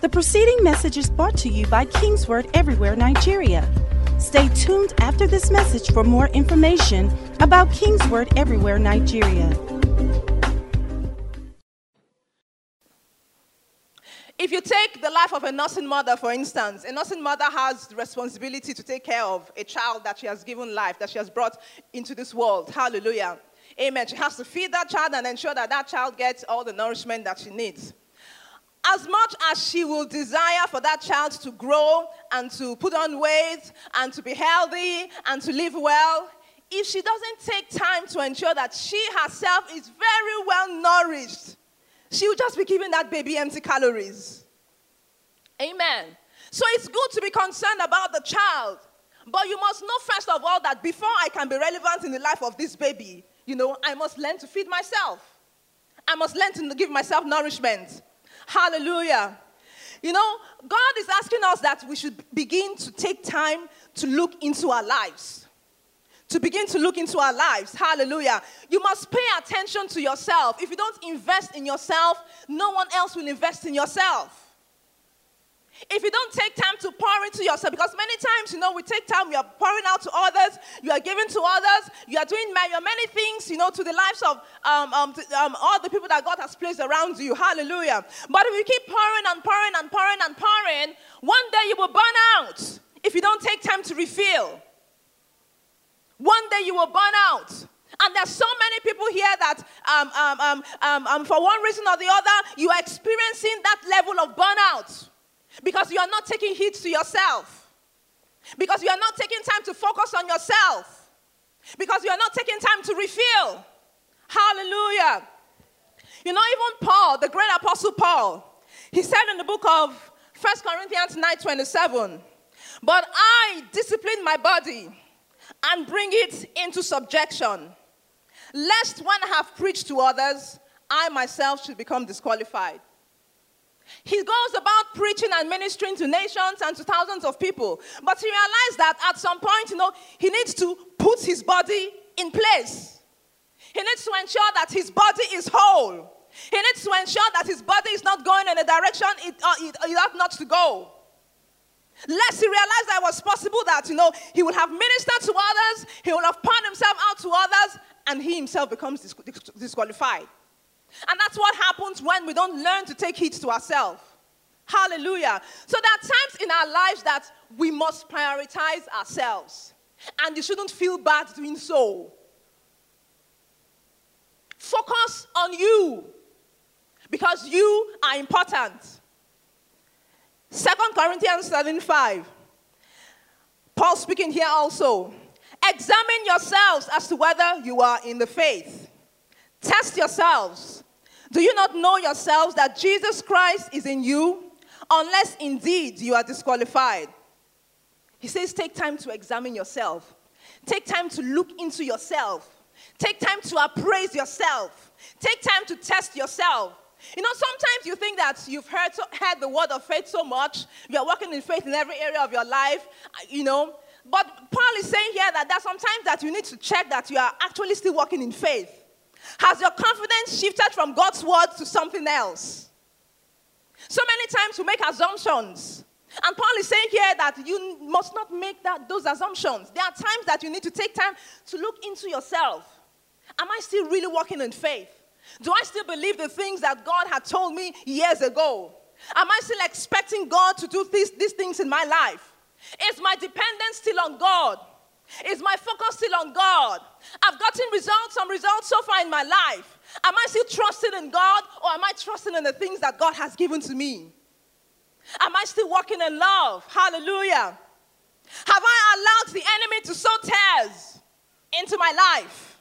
The preceding message is brought to you by Kingsword Everywhere Nigeria. Stay tuned after this message for more information about Kingsword Everywhere Nigeria. If you take the life of a nursing mother, for instance, a nursing mother has the responsibility to take care of a child that she has given life, that she has brought into this world. Hallelujah. Amen. She has to feed that child and ensure that that child gets all the nourishment that she needs. As much as she will desire for that child to grow and to put on weight and to be healthy and to live well, if she doesn't take time to ensure that she herself is very well nourished, she will just be giving that baby empty calories. Amen. So it's good to be concerned about the child. But you must know, first of all, that before I can be relevant in the life of this baby, you know, I must learn to feed myself. I must learn to give myself nourishment. Hallelujah. You know, God is asking us that we should begin to take time to look into our lives. To begin to look into our lives. Hallelujah. You must pay attention to yourself. If you don't invest in yourself, no one else will invest in yourself. If you don't take time to pour into yourself, because many times, you know, we take time, we are pouring out to others, you are giving to others, you are doing many, things, you know, to the lives of um, um, to, um, all the people that God has placed around you. Hallelujah. But if you keep pouring and pouring and pouring and pouring, one day you will burn out if you don't take time to refill. One day you will burn out. And there's so many people here that, um, um, um, um, um for one reason or the other, you are experiencing that level of burnout. Because you are not taking heed to yourself. Because you are not taking time to focus on yourself. Because you are not taking time to refill. Hallelujah. You know, even Paul, the great apostle Paul, he said in the book of 1 Corinthians 9 27, But I discipline my body and bring it into subjection, lest when I have preached to others, I myself should become disqualified. He goes about preaching and ministering to nations and to thousands of people. But he realized that at some point, you know, he needs to put his body in place. He needs to ensure that his body is whole. He needs to ensure that his body is not going in a direction it, uh, it, it ought not to go. Lest he realized that it was possible that, you know, he would have ministered to others, he would have poured himself out to others, and he himself becomes disqualified. And that's what happens when we don't learn to take heed to ourselves. Hallelujah. So there are times in our lives that we must prioritize ourselves. And you shouldn't feel bad doing so. Focus on you because you are important. Second Corinthians 7 5. Paul speaking here also. Examine yourselves as to whether you are in the faith. Test yourselves. Do you not know yourselves that Jesus Christ is in you, unless indeed you are disqualified? He says, take time to examine yourself. Take time to look into yourself. Take time to appraise yourself. Take time to test yourself. You know, sometimes you think that you've heard, heard the word of faith so much, you are walking in faith in every area of your life, uh, you know. But Paul is saying here that there's sometimes that you need to check that you are actually still walking in faith. Has your confidence shifted from God's word to something else? So many times we make assumptions. And Paul is saying here that you must not make that, those assumptions. There are times that you need to take time to look into yourself. Am I still really walking in faith? Do I still believe the things that God had told me years ago? Am I still expecting God to do these, these things in my life? Is my dependence still on God? Is my focus still on God? I've gotten results, some results so far in my life. Am I still trusting in God or am I trusting in the things that God has given to me? Am I still walking in love? Hallelujah. Have I allowed the enemy to sow tares into my life?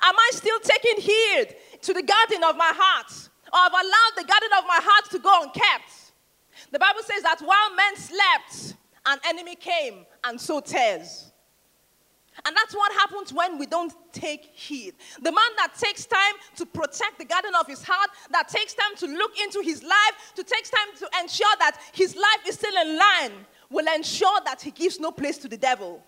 Am I still taking heed to the garden of my heart? Or have allowed the garden of my heart to go unkept? The Bible says that while men slept, an enemy came and sowed tares. And that's what happens when we don't take heed. The man that takes time to protect the garden of his heart, that takes time to look into his life, to takes time to ensure that his life is still in line, will ensure that he gives no place to the devil.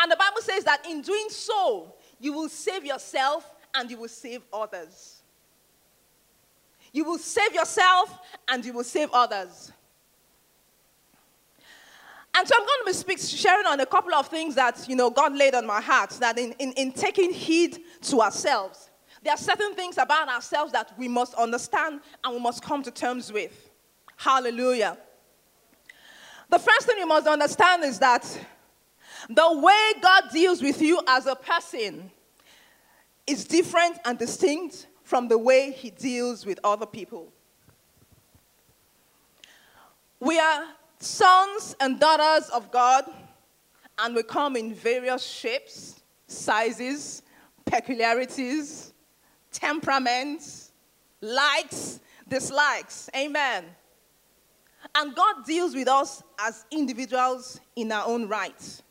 And the Bible says that in doing so, you will save yourself and you will save others. You will save yourself and you will save others. And so I'm going to be speak, sharing on a couple of things that, you know, God laid on my heart, that in, in, in taking heed to ourselves, there are certain things about ourselves that we must understand and we must come to terms with. Hallelujah. The first thing you must understand is that the way God deals with you as a person is different and distinct from the way he deals with other people. We are sons and daughters of God, and we come in various shapes, sizes, peculiarities, temperaments, likes, dislikes. Amen. And God deals with us as individuals in our own right.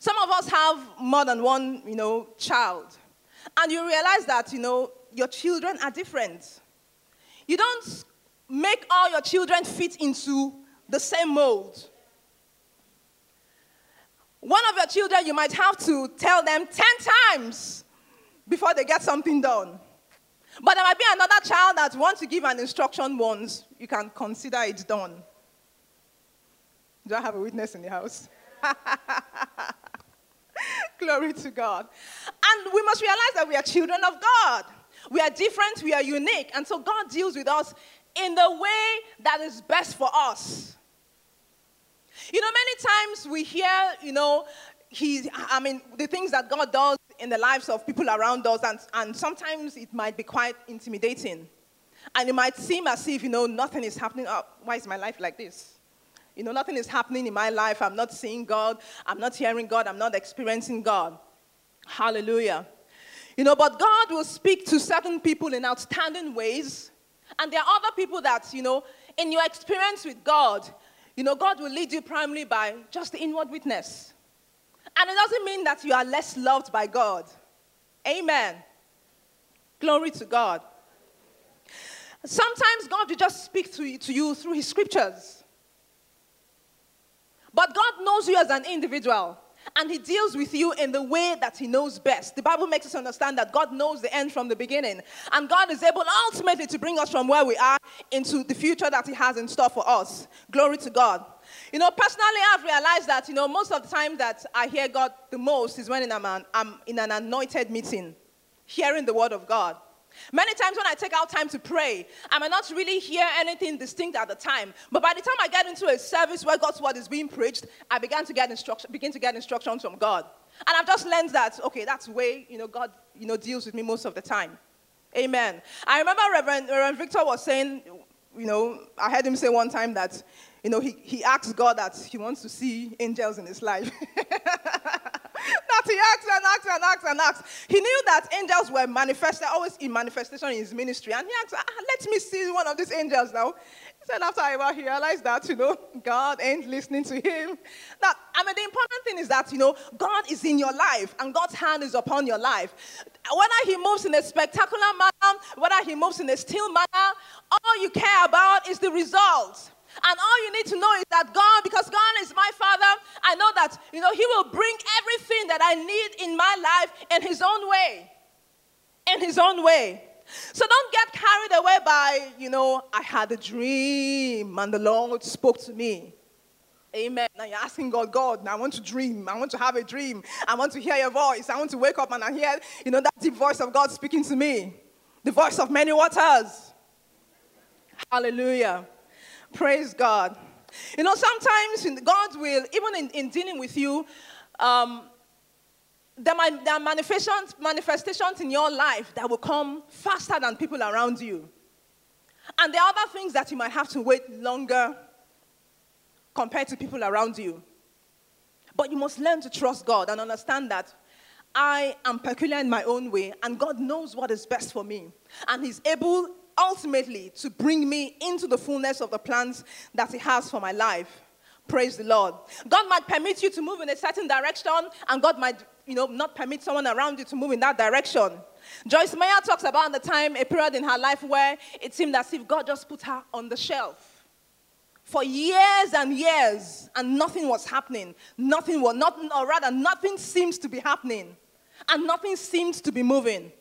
Some of us have more than one, you know, child. And you realize that, you know, your children are different. You don't make all your children fit into the same mold. One of your children, you might have to tell them 10 times before they get something done. But there might be another child that wants to give an instruction once, you can consider it done. Do I have a witness in the house? Glory to God. And we must realize that we are children of God. We are different, we are unique. And so God deals with us in the way that is best for us. You know, many times we hear, you know, he, I mean, the things that God does in the lives of people around us, and, and sometimes it might be quite intimidating. And it might seem as if, you know, nothing is happening. Oh, why is my life like this? You know, nothing is happening in my life. I'm not seeing God. I'm not hearing God. I'm not experiencing God. Hallelujah. You know, but God will speak to certain people in outstanding ways. And there are other people that, you know, in your experience with God, you know, God will lead you primarily by just the inward witness. And it doesn't mean that you are less loved by God. Amen. Glory to God. Sometimes God will just speak to you, to you through his scriptures. But God knows you as an individual. And he deals with you in the way that he knows best. The Bible makes us understand that God knows the end from the beginning. And God is able ultimately to bring us from where we are into the future that he has in store for us. Glory to God. You know, personally, I've realized that, you know, most of the time that I hear God the most is when I'm, I'm in an anointed meeting, hearing the word of God. Many times when I take out time to pray, I may not really hear anything distinct at the time. But by the time I get into a service where God's word is being preached, I began to get instruction, begin to get instructions from God. And I've just learned that, okay, that's the way, you know, God, you know, deals with me most of the time. Amen. I remember Reverend, Reverend Victor was saying, you know, I heard him say one time that, you know, he, he asked God that he wants to see angels in his life. that he asked and asked and asked and asked. He knew that angels were manifested, always in manifestation in his ministry. And he asked, ah, let me see one of these angels now. He said, after I he realized that, you know, God ain't listening to him. That, I mean, the important thing is that, you know, God is in your life and God's hand is upon your life. Whether he moves in a spectacular manner, whether he moves in a still manner, all you care about is the result. And all you need to know is that God, because God is my Father, I know that, you know, He will bring everything that I need in my life in His own way. In His own way. So don't get carried away by, you know, I had a dream and the Lord spoke to me. Amen. Now you're asking God, God, I want to dream. I want to have a dream. I want to hear your voice. I want to wake up and I hear, you know, that deep voice of God speaking to me. The voice of many waters. Hallelujah. Praise God. You know, sometimes in God will, even in, in dealing with you, um, there, might, there are manifestations, manifestations in your life that will come faster than people around you. And there are other things that you might have to wait longer compared to people around you. But you must learn to trust God and understand that I am peculiar in my own way, and God knows what is best for me. And He's able ultimately to bring me into the fullness of the plans that He has for my life. Praise the Lord. God might permit you to move in a certain direction, and God might, you know, not permit someone around you to move in that direction. Joyce Meyer talks about the time, a period in her life where it seemed as if God just put her on the shelf for years and years, and nothing was happening. Nothing was, not, or rather, nothing seems to be happening, and nothing seems to be moving.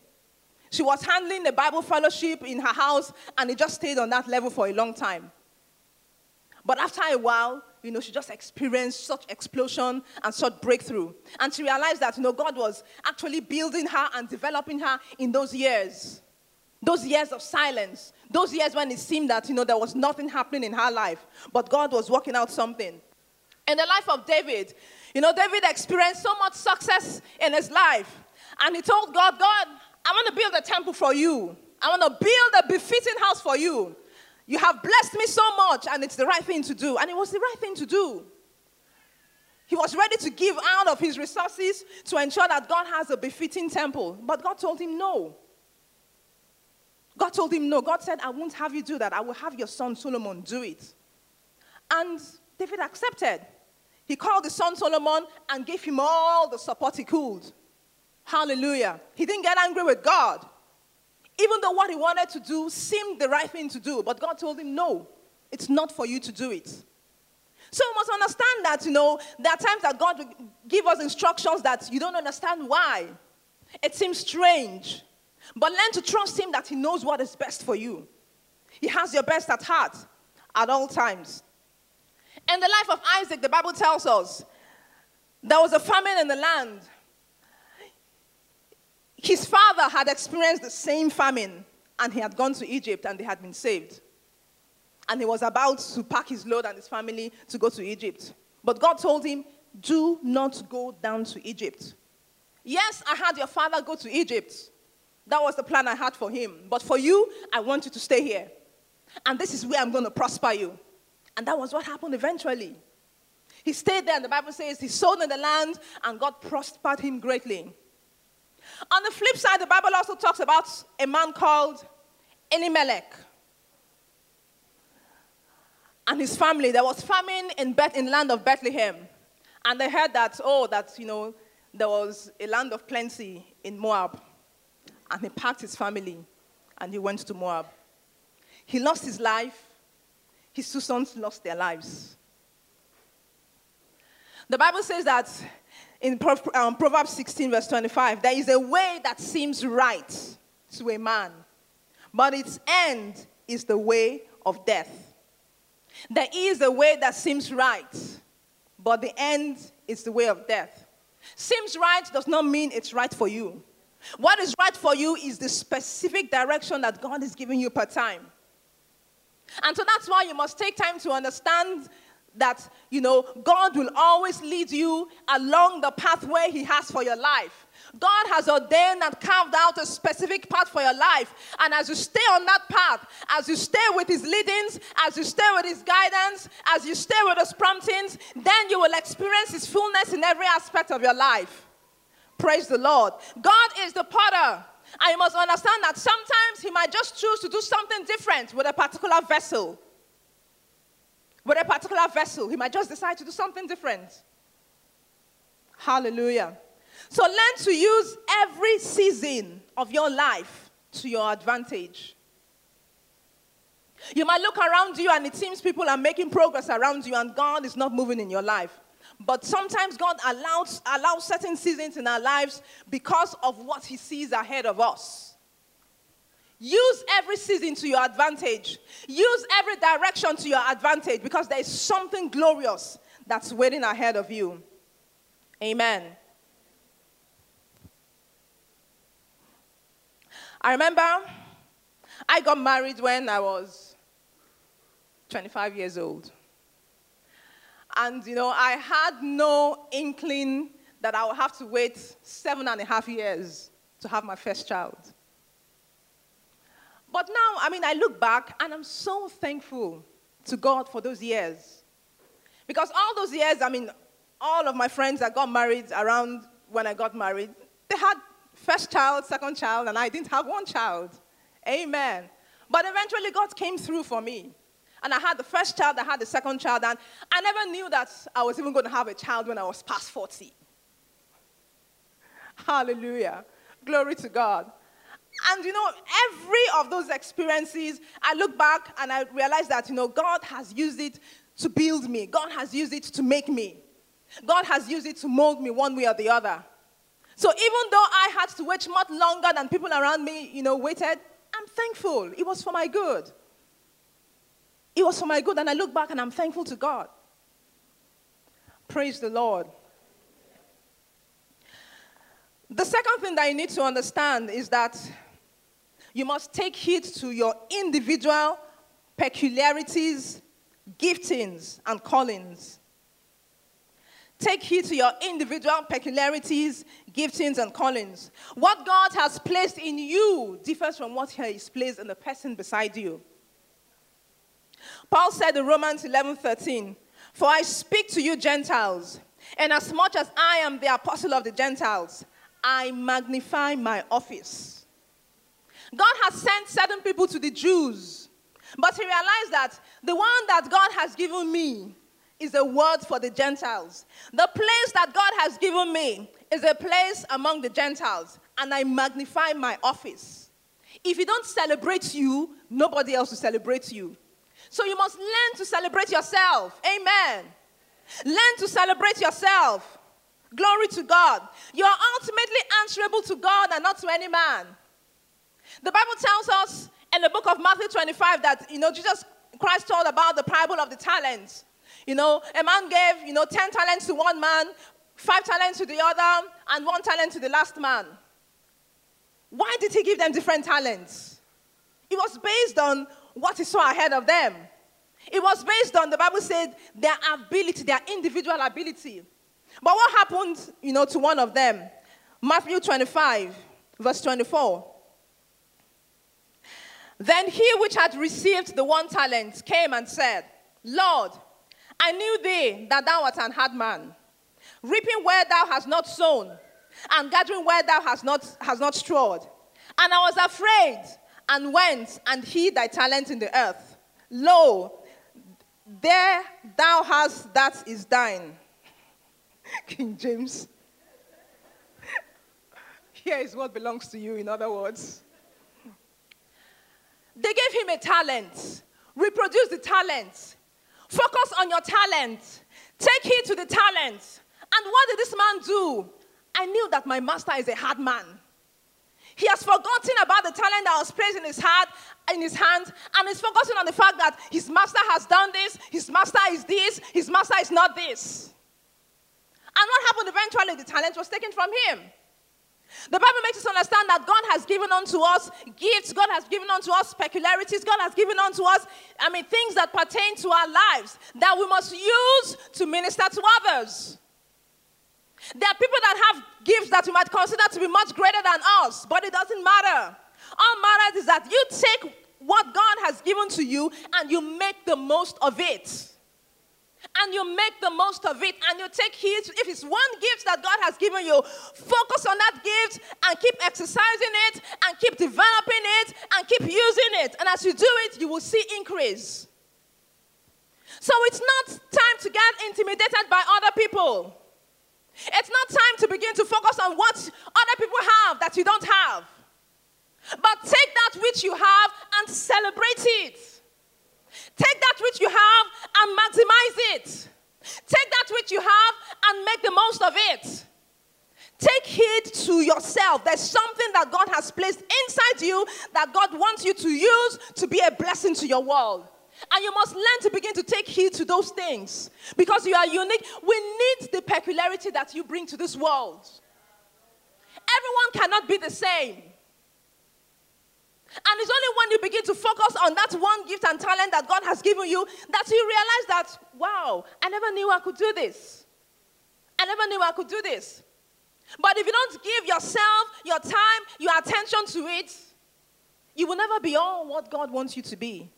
She was handling the Bible fellowship in her house, and it just stayed on that level for a long time. But after a while, you know, she just experienced such explosion and such breakthrough. And she realized that, you know, God was actually building her and developing her in those years. Those years of silence. Those years when it seemed that, you know, there was nothing happening in her life. But God was working out something. In the life of David, you know, David experienced so much success in his life. And he told God, God, I want to build a temple for you. I want to build a befitting house for you. You have blessed me so much, and it's the right thing to do. And it was the right thing to do. He was ready to give out of his resources to ensure that God has a befitting temple. But God told him no. God told him no. God said, I won't have you do that. I will have your son Solomon do it. And David accepted. He called his son Solomon and gave him all the support he could. Hallelujah. He didn't get angry with God. Even though what he wanted to do seemed the right thing to do, but God told him, no, it's not for you to do it. So we must understand that, you know, there are times that God will give us instructions that you don't understand why. It seems strange. But learn to trust Him that He knows what is best for you. He has your best at heart at all times. In the life of Isaac, the Bible tells us there was a famine in the land. His father had experienced the same famine and he had gone to Egypt and they had been saved. And he was about to pack his load and his family to go to Egypt. But God told him, Do not go down to Egypt. Yes, I had your father go to Egypt. That was the plan I had for him. But for you, I want you to stay here. And this is where I'm going to prosper you. And that was what happened eventually. He stayed there, and the Bible says he sold in the land, and God prospered him greatly. On the flip side, the Bible also talks about a man called Elimelech and his family. There was famine in, Beth, in land of Bethlehem. And they heard that, oh, that, you know, there was a land of plenty in Moab. And he packed his family and he went to Moab. He lost his life. His two sons lost their lives. The Bible says that in um, Proverbs 16, verse 25, there is a way that seems right to a man, but its end is the way of death. There is a way that seems right, but the end is the way of death. Seems right does not mean it's right for you. What is right for you is the specific direction that God is giving you per time. And so that's why you must take time to understand that, you know, God will always lead you along the pathway He has for your life. God has ordained and carved out a specific path for your life. And as you stay on that path, as you stay with His leadings, as you stay with His guidance, as you stay with His promptings, then you will experience His fullness in every aspect of your life. Praise the Lord. God is the potter. You must understand that sometimes He might just choose to do something different with a particular vessel with a particular vessel. He might just decide to do something different. Hallelujah. So learn to use every season of your life to your advantage. You might look around you and it seems people are making progress around you and God is not moving in your life. But sometimes God allows, allows certain seasons in our lives because of what He sees ahead of us. Use every season to your advantage. Use every direction to your advantage because there is something glorious that's waiting ahead of you. Amen. I remember I got married when I was 25 years old. And, you know, I had no inkling that I would have to wait seven and a half years to have my first child. But now, I mean, I look back and I'm so thankful to God for those years. Because all those years, I mean, all of my friends that got married around when I got married, they had first child, second child, and I didn't have one child. Amen. But eventually, God came through for me. And I had the first child, I had the second child, and I never knew that I was even going to have a child when I was past 40. Hallelujah. Glory to God. And you know, every of those experiences, I look back and I realize that, you know, God has used it to build me, God has used it to make me, God has used it to mold me one way or the other. So even though I had to wait much longer than people around me, you know, waited, I'm thankful. It was for my good. It was for my good, and I look back and I'm thankful to God. Praise the Lord. The second thing that you need to understand is that you must take heed to your individual peculiarities, giftings, and callings. Take heed to your individual peculiarities, giftings, and callings. What God has placed in you differs from what He has placed in the person beside you. Paul said in Romans 11 13, For I speak to you, Gentiles, and as much as I am the apostle of the Gentiles, I magnify my office. God has sent certain people to the Jews, but he realized that the one that God has given me is a word for the Gentiles. The place that God has given me is a place among the Gentiles, and I magnify my office. If you don't celebrate you, nobody else will celebrate you. So you must learn to celebrate yourself. Amen. Learn to celebrate yourself. Glory to God. You are ultimately answerable to God and not to any man. The Bible tells us in the book of Matthew 25 that, you know, Jesus Christ told about the parable of the talents. You know, a man gave, you know, 10 talents to one man, five talents to the other, and one talent to the last man. Why did he give them different talents? It was based on what he saw ahead of them. It was based on, the Bible said, their ability, their individual ability. But what happened, you know, to one of them? Matthew 25, verse 24. Then he which had received the one talent came and said, Lord, I knew thee that thou art an hard man, reaping where thou hast not sown, and gathering where thou hast not, hast not strawed. And I was afraid, and went and hid thy talent in the earth. Lo, there thou hast that is thine. King James. Here is what belongs to you, in other words. They gave him a talent. Reproduce the talent. Focus on your talent. Take heed to the talent. And what did this man do? I knew that my master is a hard man. He has forgotten about the talent that was placed in his heart, in his hand, and is focusing on the fact that his master has done this, his master is this, his master is not this. And what happened eventually? The talent was taken from him. The Bible makes us understand that God has given unto us gifts, God has given unto us peculiarities, God has given unto us, I mean, things that pertain to our lives that we must use to minister to others. There are people that have gifts that we might consider to be much greater than us, but it doesn't matter. All matters is that you take what God has given to you and you make the most of it and you make the most of it and you take heed. If it's one gift that God has given you, focus on that gift and keep exercising it and keep developing it and keep using it. And as you do it, you will see increase. So it's not time to get intimidated by other people. It's not time to begin to focus on what other people have that you don't have. But take that which you have and celebrate it. Take that which you have and maximize it. Take that which you have and make the most of it. Take heed to yourself. There's something that God has placed inside you that God wants you to use to be a blessing to your world. And you must learn to begin to take heed to those things because you are unique. We need the peculiarity that you bring to this world. Everyone cannot be the same. And it's only when you begin to focus on that one gift and talent that God has given you that you realize that, wow, I never knew I could do this. I never knew I could do this. But if you don't give yourself, your time, your attention to it, you will never be all what God wants you to be.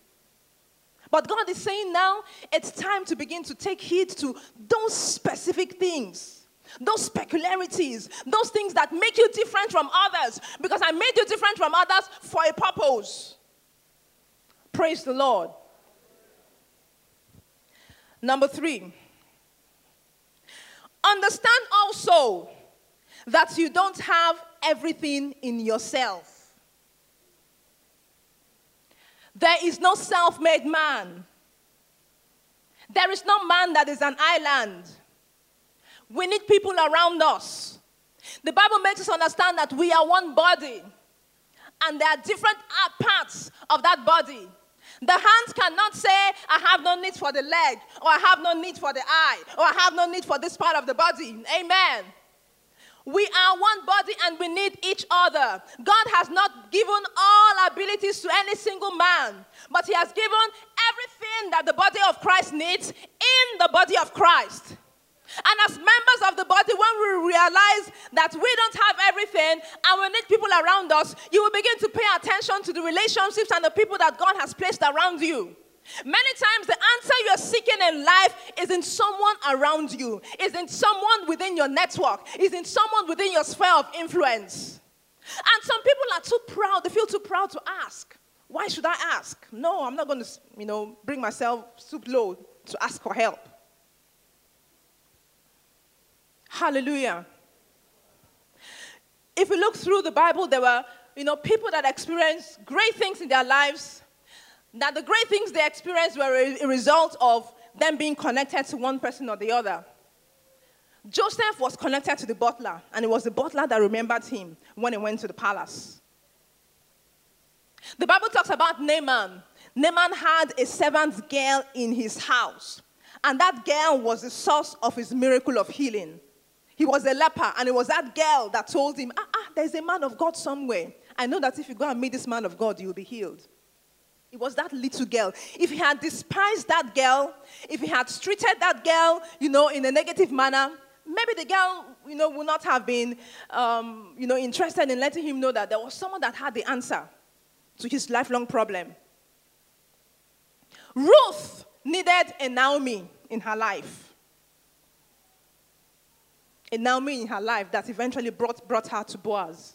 But God is saying now it's time to begin to take heed to those specific things those peculiarities, those things that make you different from others, because I made you different from others for a purpose. Praise the Lord. Number three, understand also that you don't have everything in yourself. There is no self made man. There is no man that is an island. We need people around us. The Bible makes us understand that we are one body, and there are different parts of that body. The hands cannot say, I have no need for the leg, or I have no need for the eye, or I have no need for this part of the body. Amen. We are one body and we need each other. God has not given all abilities to any single man, but He has given everything that the body of Christ needs in the body of Christ. And as members of the body, when we realize that we don't have everything and we need people around us, you will begin to pay attention to the relationships and the people that God has placed around you. Many times, the answer you're seeking in life is in someone around you, is in someone within your network, is in someone within your sphere of influence. And some people are too proud, they feel too proud to ask. Why should I ask? No, I'm not going to, you know, bring myself soup low to ask for help. Hallelujah. If we look through the Bible, there were, you know, people that experienced great things in their lives, that the great things they experienced were a, result of them being connected to one person or the other. Joseph was connected to the butler, and it was the butler that remembered him when he went to the palace. The Bible talks about Naaman. Naaman had a servant girl in his house, and that girl was the source of his miracle of healing. He was a leper, and it was that girl that told him, Ah, ah, there's a man of God somewhere. I know that if you go and meet this man of God, you'll be healed. It was that little girl. If he had despised that girl, if he had treated that girl, you know, in a negative manner, maybe the girl, you know, would not have been, um, you know, interested in letting him know that there was someone that had the answer to his lifelong problem. Ruth needed a Naomi in her life a Naomi in her life that eventually brought, brought her to Boaz.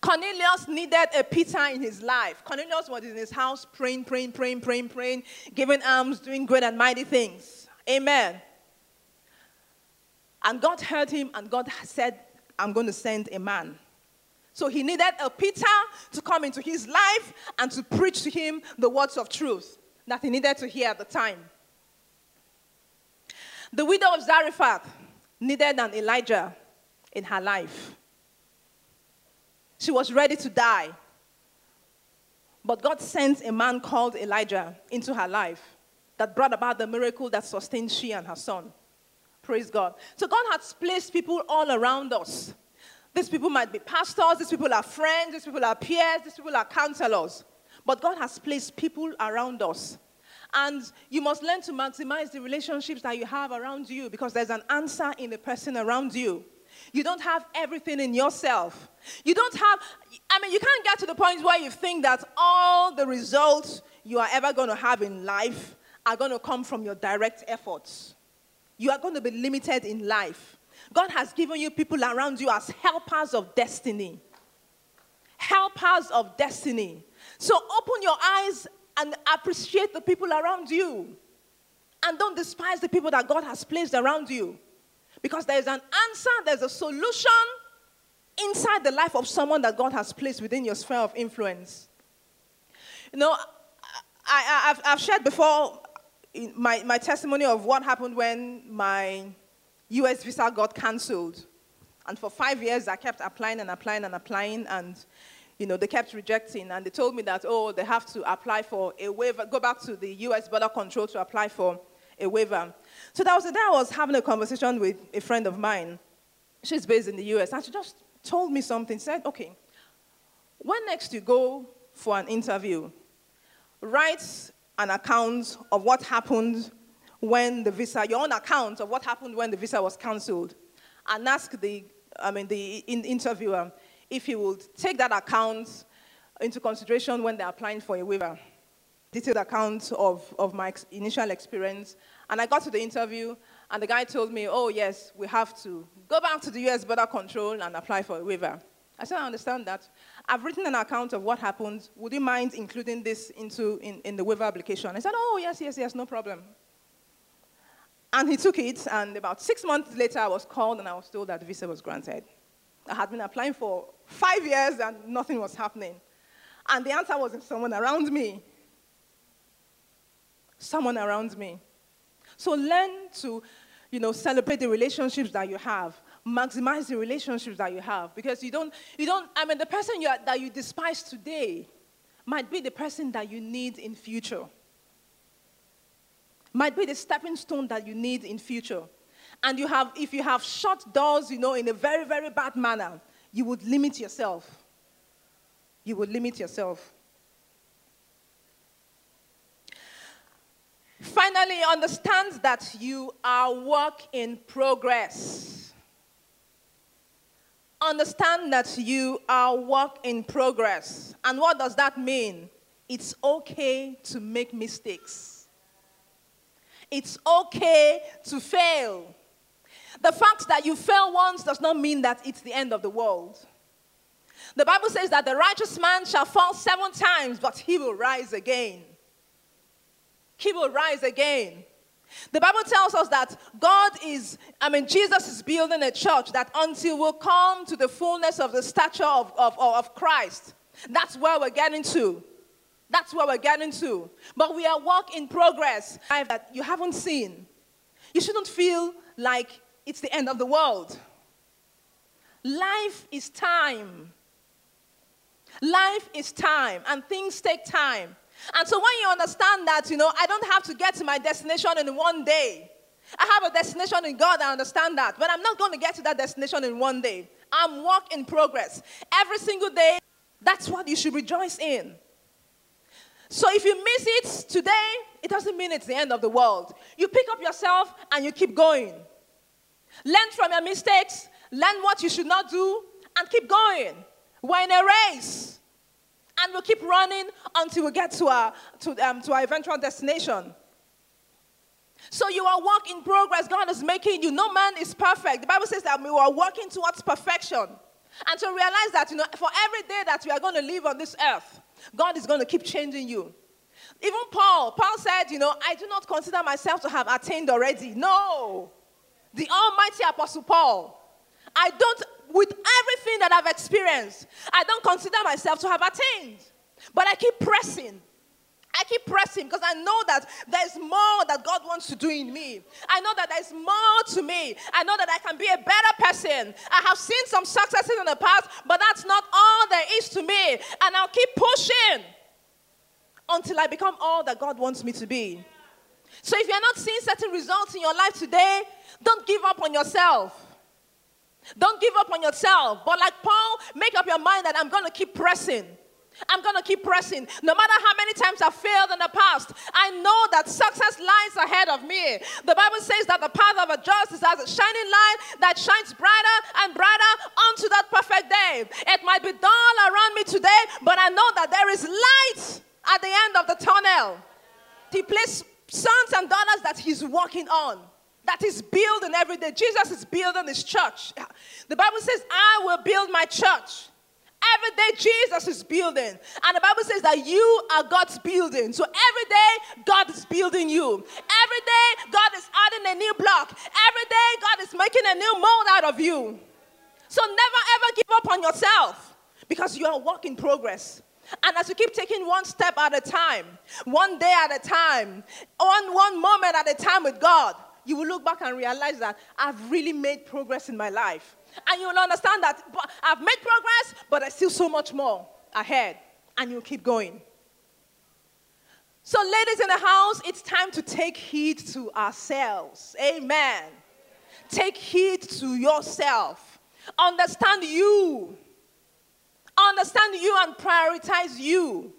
Cornelius needed a Peter in his life. Cornelius was in his house praying, praying, praying, praying, praying, giving alms, doing great and mighty things. Amen. And God heard him, and God said, I'm going to send a man. So he needed a Peter to come into his life and to preach to him the words of truth that he needed to hear at the time. The widow of Zarephath needed an Elijah in her life. She was ready to die. But God sent a man called Elijah into her life that brought about the miracle that sustained she and her son. Praise God. So God has placed people all around us. These people might be pastors, these people are friends, these people are peers, these people are counselors. But God has placed people around us and you must learn to maximize the relationships that you have around you because there's an answer in the person around you. You don't have everything in yourself. You don't have, I mean, you can't get to the point where you think that all the results you are ever going to have in life are going to come from your direct efforts. You are going to be limited in life. God has given you people around you as helpers of destiny. Helpers of destiny. So open your eyes and appreciate the people around you. And don't despise the people that God has placed around you. Because there's an answer, there's a solution inside the life of someone that God has placed within your sphere of influence. You know, I, have shared before my, my testimony of what happened when my US visa got cancelled. And for five years, I kept applying and applying and applying. And you know, they kept rejecting and they told me that, oh, they have to apply for a waiver, go back to the US border control to apply for a waiver. So that was the day I was having a conversation with a friend of mine. She's based in the US and she just told me something, said, okay, when next you go for an interview, write an account of what happened when the visa, your own account of what happened when the visa was cancelled, and ask the, I mean, the in interviewer, if he would take that account into consideration when they're applying for a waiver. Detailed account of, of my ex- initial experience. And I got to the interview, and the guy told me, oh, yes, we have to go back to the US border control and apply for a waiver. I said, I understand that. I've written an account of what happened. Would you mind including this into in, in the waiver application? I said, oh, yes, yes, yes, no problem. And he took it, and about six months later, I was called and I was told that the visa was granted. I had been applying for five years and nothing was happening. And the answer was in someone around me. Someone around me. So learn to, you know, celebrate the relationships that you have. maximize the relationships that you have because you don't, you don't, I mean, the person you are, that you despise today might be the person that you need in future. Might be the stepping stone that you need in future. And you have, if you have shut doors, you know, in a very, very bad manner, you would limit yourself. You would limit yourself. Finally, understand that you are work in progress. Understand that you are work in progress. And what does that mean? It's okay to make mistakes. It's okay to fail. The fact that you fail once does not mean that it's the end of the world. The Bible says that the righteous man shall fall seven times, but he will rise again. He will rise again. The Bible tells us that God is, I mean, Jesus is building a church that until we come to the fullness of the stature of, of, of Christ, that's where we're getting to. That's where we're getting to. But we are work in progress that you haven't seen. You shouldn't feel like it's the end of the world. Life is time. Life is time, and things take time. And so when you understand that, you know, I don't have to get to my destination in one day. I have a destination in God, I understand that. But I'm not going to get to that destination in one day. I'm work in progress. Every single day, that's what you should rejoice in. So if you miss it today, it doesn't mean it's the end of the world. You pick up yourself and you keep going. Learn from your mistakes, learn what you should not do, and keep going. We're in a race. And we'll keep running until we get to our, to, um, to our eventual destination. So you are work in progress. God is making you. No man is perfect. The Bible says that we are working towards perfection. And to realize that, you know, for every day that we are going to live on this earth, God is going to keep changing you. Even Paul, Paul said, you know, I do not consider myself to have attained already. No. The Almighty Apostle Paul. I don't with everything that I've experienced, I don't consider myself to have attained. But I keep pressing. I keep pressing because I know that there's more that God wants to do in me. I know that there's more to me. I know that I can be a better person. I have seen some successes in the past, but that's not all there is to me. And I'll keep pushing until I become all that God wants me to be. So if you're not seeing certain results in your life today, don't give up on yourself. Don't give up on yourself. But like Paul, make up your mind that I'm going to keep pressing. I'm going to keep pressing. No matter how many times I've failed in the past, I know that success lies ahead of me. The Bible says that the path of a just is as a shining light that shines brighter and brighter unto that perfect day. It might be dull around me today, but I know that there is light at the end of the tunnel. He placed sons and daughters that He's working on that he's building every day. Jesus is building his church. The Bible says, I will build my church. Every day, Jesus is building. And the Bible says that you are God's building. So every day, God is building you. Every day, God is adding a new block. Every day, God is making a new mold out of you. So never ever give up on yourself because you are a work in progress. And as you keep taking one step at a time, one day at a time, one, one moment at a time with God, you will look back and realize that I've really made progress in my life. And you'll understand that I've made progress, but there's still so much more ahead. And you'll keep going. So, ladies in the house, it's time to take heed to ourselves. Amen. Take heed to yourself. Understand you. Understand you and prioritize you.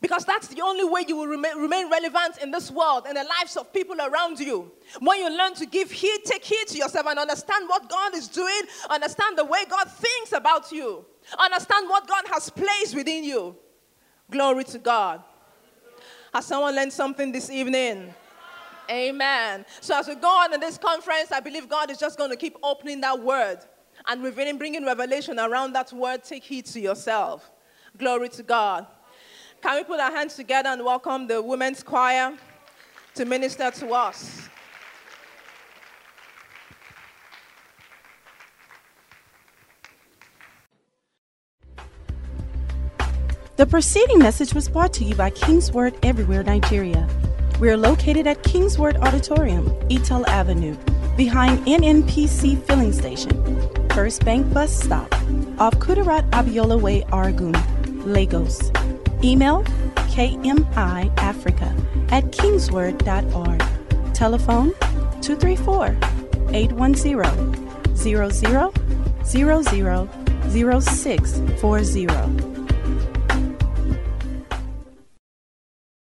Because that's the only way you will remain, relevant in this world and the lives of people around you. When you learn to give heed, take heed to yourself and understand what God is doing, understand the way God thinks about you, understand what God has placed within you. Glory to God. Has someone learned something this evening? Amen. So as we go on in this conference, I believe God is just going to keep opening that word and revealing, bringing revelation around that word. Take heed to yourself. Glory to God. Can we put our hands together and welcome the women's choir to minister to us? The preceding message was brought to you by Kingsword Everywhere Nigeria. We are located at Kingsword Auditorium, Etal Avenue, behind NNPC Filling Station, First Bank Bus Stop, off Kudirat Abiola Way, Oregun, Lagos. Email kmiafrica at kingsword.org. Telephone 234 810 00 00 0640.